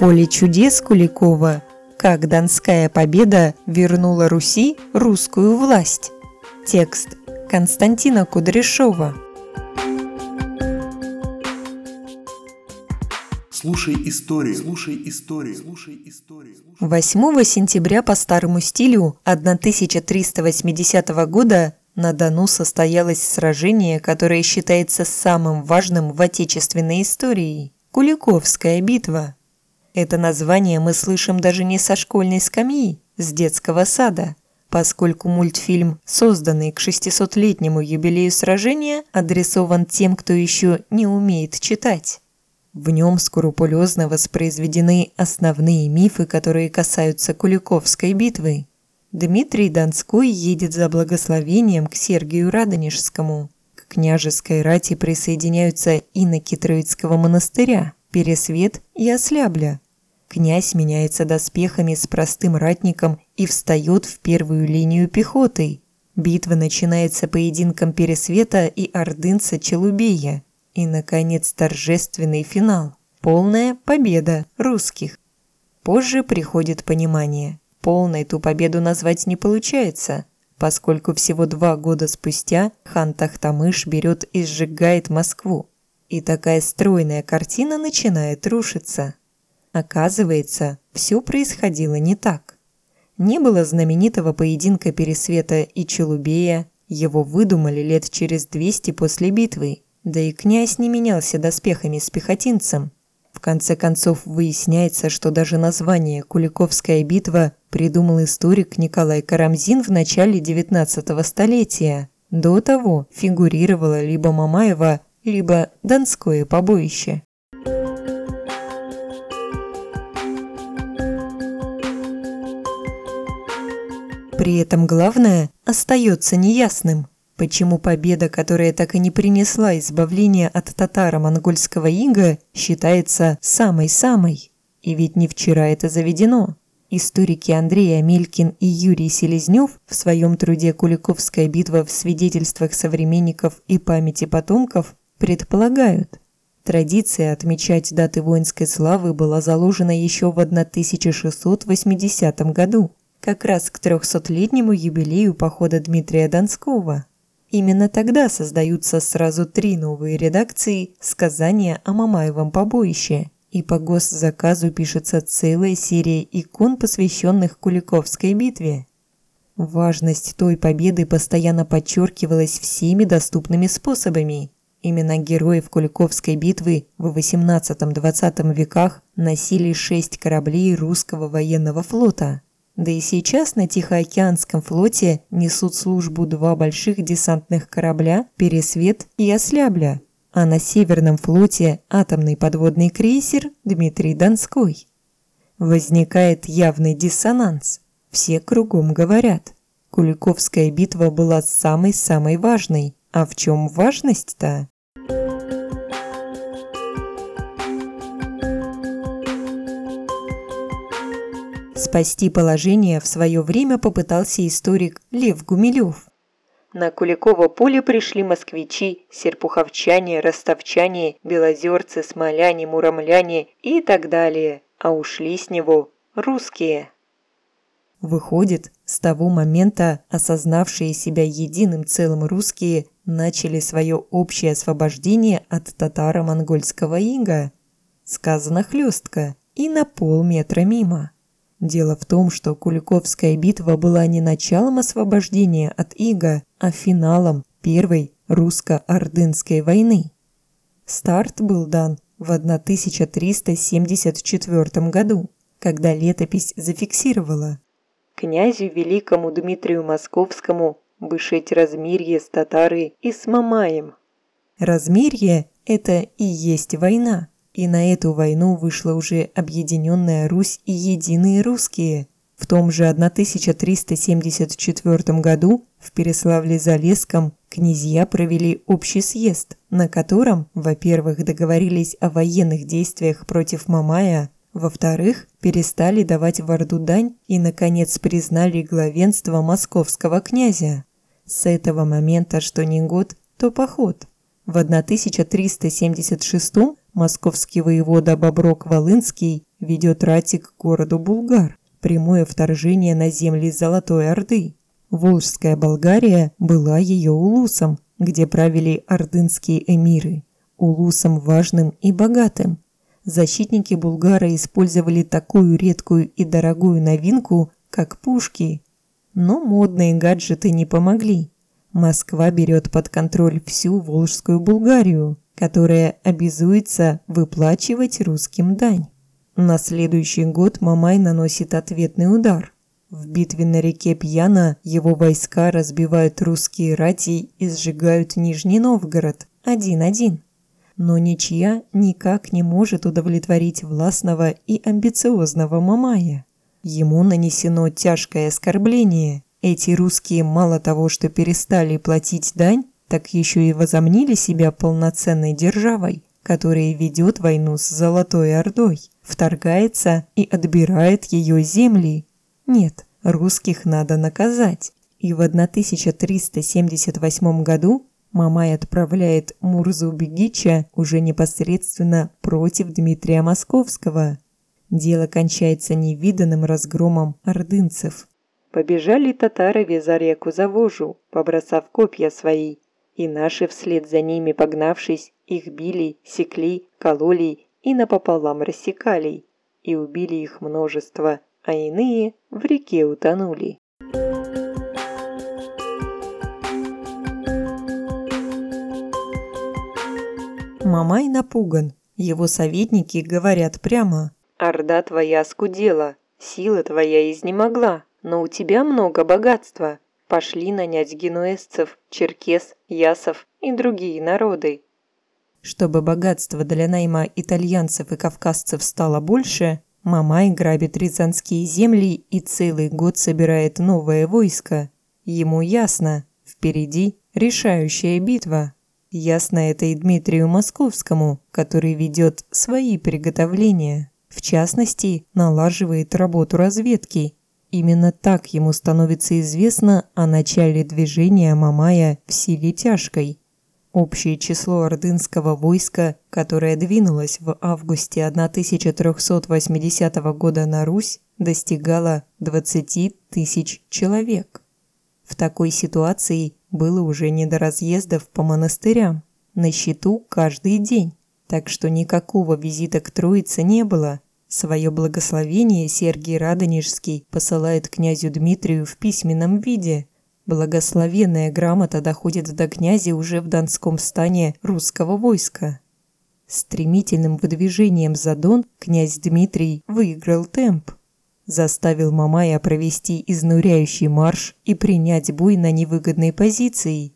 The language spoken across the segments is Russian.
Поле чудес Куликова. Как Донская победа вернула Руси русскую власть. Текст Константина Кудряшова. Слушай истории, слушай истории, слушай истории. 8 сентября по старому стилю 1380 года на Дону состоялось сражение, которое считается самым важным в отечественной истории – Куликовская битва. Это название мы слышим даже не со школьной скамьи, с детского сада, поскольку мультфильм, созданный к 600-летнему юбилею сражения, адресован тем, кто еще не умеет читать. В нем скрупулезно воспроизведены основные мифы, которые касаются Куликовской битвы. Дмитрий Донской едет за благословением к Сергию Радонежскому. К княжеской рати присоединяются иноки Троицкого монастыря, Пересвет и Ослябля. Князь меняется доспехами с простым ратником и встает в первую линию пехотой. Битва начинается поединком Пересвета и ордынца Челубея. И, наконец, торжественный финал. Полная победа русских. Позже приходит понимание. Полной ту победу назвать не получается, поскольку всего два года спустя хан Тахтамыш берет и сжигает Москву. И такая стройная картина начинает рушиться. Оказывается, все происходило не так. Не было знаменитого поединка Пересвета и Челубея, его выдумали лет через 200 после битвы, да и князь не менялся доспехами с пехотинцем. В конце концов выясняется, что даже название «Куликовская битва» придумал историк Николай Карамзин в начале XIX столетия. До того фигурировало либо Мамаева, либо Донское побоище. При этом главное остается неясным – Почему победа, которая так и не принесла избавления от татаро-монгольского ига, считается самой-самой? И ведь не вчера это заведено. Историки Андрей Амелькин и Юрий Селезнев в своем труде «Куликовская битва в свидетельствах современников и памяти потомков» предполагают, Традиция отмечать даты воинской славы была заложена еще в 1680 году, как раз к 300-летнему юбилею похода Дмитрия Донского. Именно тогда создаются сразу три новые редакции сказания о Мамаевом побоище, и по госзаказу пишется целая серия икон, посвященных Куликовской битве. Важность той победы постоянно подчеркивалась всеми доступными способами. Имена героев Куликовской битвы в XVIII-XX веках носили шесть кораблей русского военного флота – да и сейчас на Тихоокеанском флоте несут службу два больших десантных корабля «Пересвет» и «Ослябля», а на Северном флоте атомный подводный крейсер «Дмитрий Донской». Возникает явный диссонанс. Все кругом говорят. Куликовская битва была самой-самой важной. А в чем важность-то? Спасти положение в свое время попытался историк Лев Гумилев. На Куликово поле пришли москвичи, серпуховчане, ростовчане, белозерцы, смоляне, муромляне и так далее, а ушли с него русские. Выходит, с того момента осознавшие себя единым целым русские начали свое общее освобождение от татаро-монгольского ига. Сказано хлестко и на полметра мимо. Дело в том, что Куликовская битва была не началом освобождения от ига, а финалом Первой русско-ордынской войны. Старт был дан в 1374 году, когда летопись зафиксировала «Князю Великому Дмитрию Московскому бышить размирье с татары и с Мамаем». Размирье – это и есть война. И на эту войну вышла уже объединенная Русь и единые русские. В том же 1374 году в Переславле-Залесском князья провели общий съезд, на котором, во-первых, договорились о военных действиях против Мамая, во-вторых, перестали давать в Орду дань и, наконец, признали главенство московского князя. С этого момента, что не год, то поход. В 1376 московский воевода Боброк Волынский ведет рати к городу Булгар, прямое вторжение на земли Золотой Орды. Волжская Болгария была ее улусом, где правили ордынские эмиры, улусом важным и богатым. Защитники Булгара использовали такую редкую и дорогую новинку, как пушки. Но модные гаджеты не помогли. Москва берет под контроль всю Волжскую Булгарию, которая обязуется выплачивать русским дань. На следующий год Мамай наносит ответный удар. В битве на реке Пьяна его войска разбивают русские рати и сжигают Нижний Новгород один-один. Но ничья никак не может удовлетворить властного и амбициозного Мамая. Ему нанесено тяжкое оскорбление. Эти русские мало того, что перестали платить дань, так еще и возомнили себя полноценной державой, которая ведет войну с Золотой Ордой, вторгается и отбирает ее земли. Нет, русских надо наказать. И в 1378 году Мамай отправляет Мурзу Бегича уже непосредственно против Дмитрия Московского. Дело кончается невиданным разгромом ордынцев. Побежали татары веза реку за вожу, побросав копья свои, и наши вслед за ними погнавшись, их били, секли, кололи и напополам рассекали, и убили их множество, а иные в реке утонули. Мамай напуган. Его советники говорят прямо. «Орда твоя скудела, сила твоя изнемогла, но у тебя много богатства. Пошли нанять генуэзцев, черкес, ясов и другие народы». Чтобы богатство для найма итальянцев и кавказцев стало больше, Мамай грабит рязанские земли и целый год собирает новое войско. Ему ясно, впереди решающая битва. Ясно это и Дмитрию Московскому, который ведет свои приготовления. В частности, налаживает работу разведки. Именно так ему становится известно о начале движения Мамая в силе тяжкой. Общее число ордынского войска, которое двинулось в августе 1380 года на Русь, достигало 20 тысяч человек. В такой ситуации было уже не до разъездов по монастырям, на счету каждый день, так что никакого визита к Троице не было. Свое благословение Сергий Радонежский посылает князю Дмитрию в письменном виде – Благословенная грамота доходит до князя уже в Донском стане русского войска. Стремительным выдвижением за Дон князь Дмитрий выиграл темп. Заставил Мамая провести изнуряющий марш и принять бой на невыгодной позиции.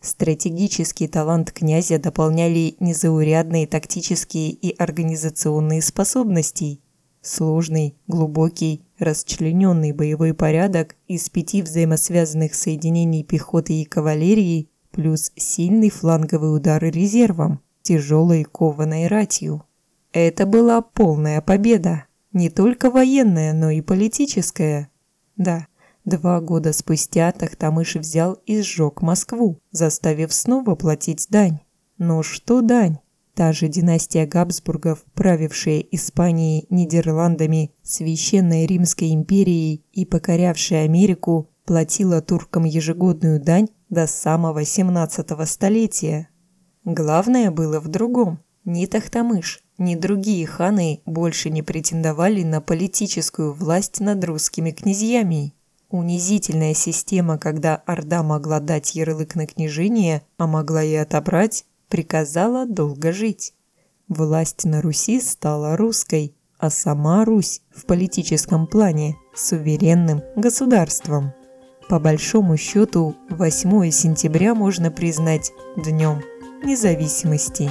Стратегический талант князя дополняли незаурядные тактические и организационные способности. Сложный, глубокий расчлененный боевой порядок из пяти взаимосвязанных соединений пехоты и кавалерии плюс сильный фланговый удар резервом, тяжелой кованой ратью. Это была полная победа, не только военная, но и политическая. Да, два года спустя Тахтамыш взял и сжег Москву, заставив снова платить дань. Но что дань? Та же династия Габсбургов, правившая Испанией, Нидерландами, Священной Римской империей и покорявшая Америку, платила туркам ежегодную дань до самого 17 столетия. Главное было в другом. Ни Тахтамыш, ни другие ханы больше не претендовали на политическую власть над русскими князьями. Унизительная система, когда Орда могла дать ярлык на княжение, а могла и отобрать, приказала долго жить. Власть на Руси стала русской, а сама Русь в политическом плане суверенным государством. По большому счету, 8 сентября можно признать Днем независимости.